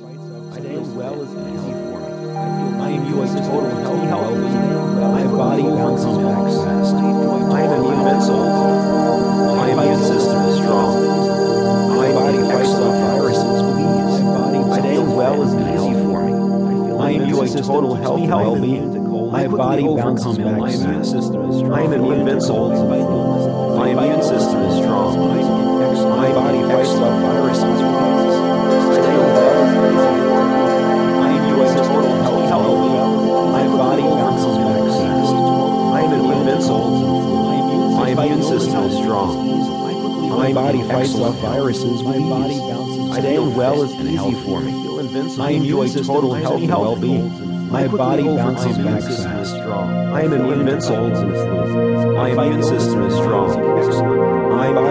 Staying well is easy for me. I enjoy total health and well-being. My body bounces back fast. I am invincible. My immune system is strong. My body fights off viruses with ease. Staying well is easy for me. I am enjoy total health and well-being. My body bounces back fast. I am invincible. My immune system is strong. My body immune system is strong. My body fights off viruses with ease. Staying well is easy for me. I enjoy total health and well-being. My body bounces back fast. I am invincible. My immune system is strong. My body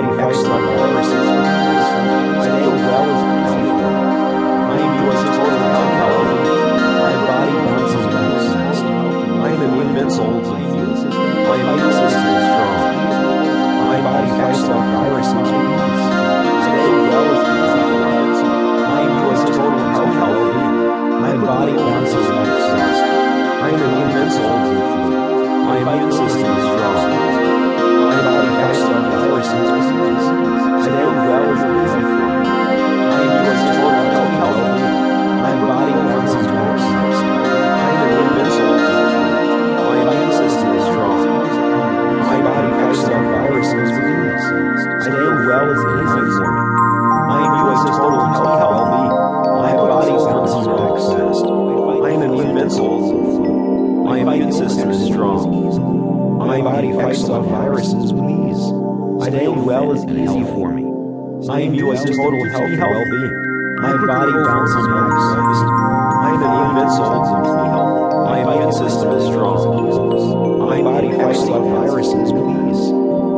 body fights off viruses with ease. Staying well is easy for me. I enjoy total health and well-being. My body bounces back fast. I am invincible. My immune system is strong. My body fights off viruses with ease.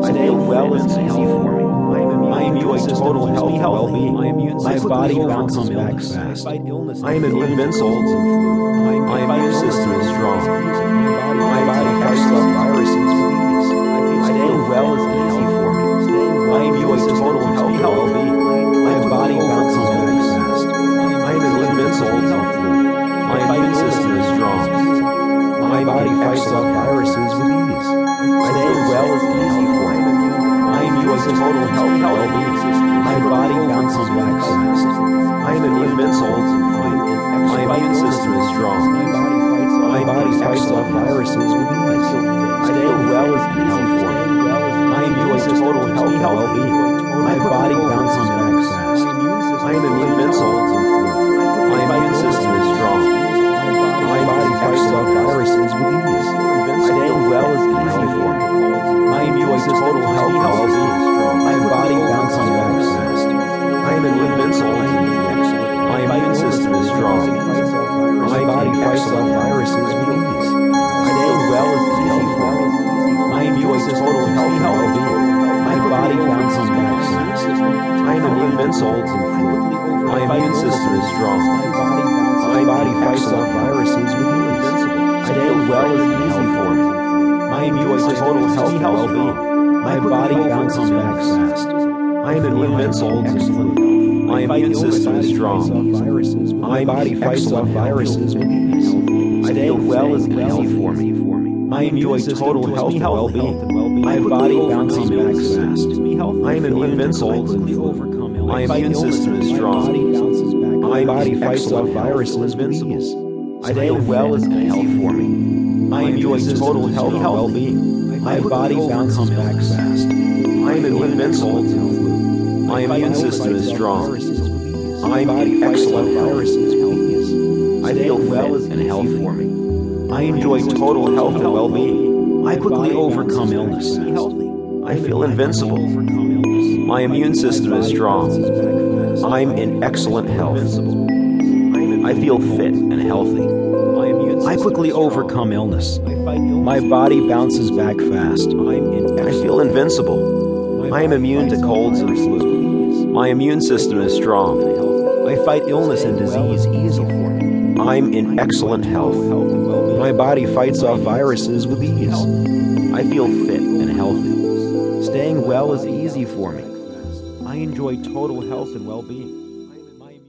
Staying well is easy for me. I enjoy total health and well-being. My body bounces back fast. I am invincible. My immune system is strong. Well-being. My body bounces back fast. I am invincible. My immune system is strong. My body fights off viruses with am invincible. My immune system is strong. My body fights off viruses with ease. Staying well is easy for me. I enjoy total health and well-being. My body bounces back fast. I am invincible. My immune system is strong. My body fights off viruses with ease. Staying well is easy for me. I enjoy total health and well-being. My body bounces back fast. I am invincible. My immune system is strong. My body fights off viruses with I Staying well is easy for me. I enjoy total health and well-being. My body bounces back fast. I am invincible. My immune system is strong. My body fights off viruses ease. Staying well and health for me. I enjoy total health and well-being. I quickly overcome illness. I feel invincible. My immune system is strong. I'm in excellent health. I feel fit and healthy. I quickly overcome illness. My body bounces back fast. I feel invincible. I am immune to colds and flu. My immune system is strong. I fight illness and disease easily. I'm in excellent health. My body fights off viruses with ease. I feel fit and healthy. Staying well is easy for me. I enjoy total health and well-being.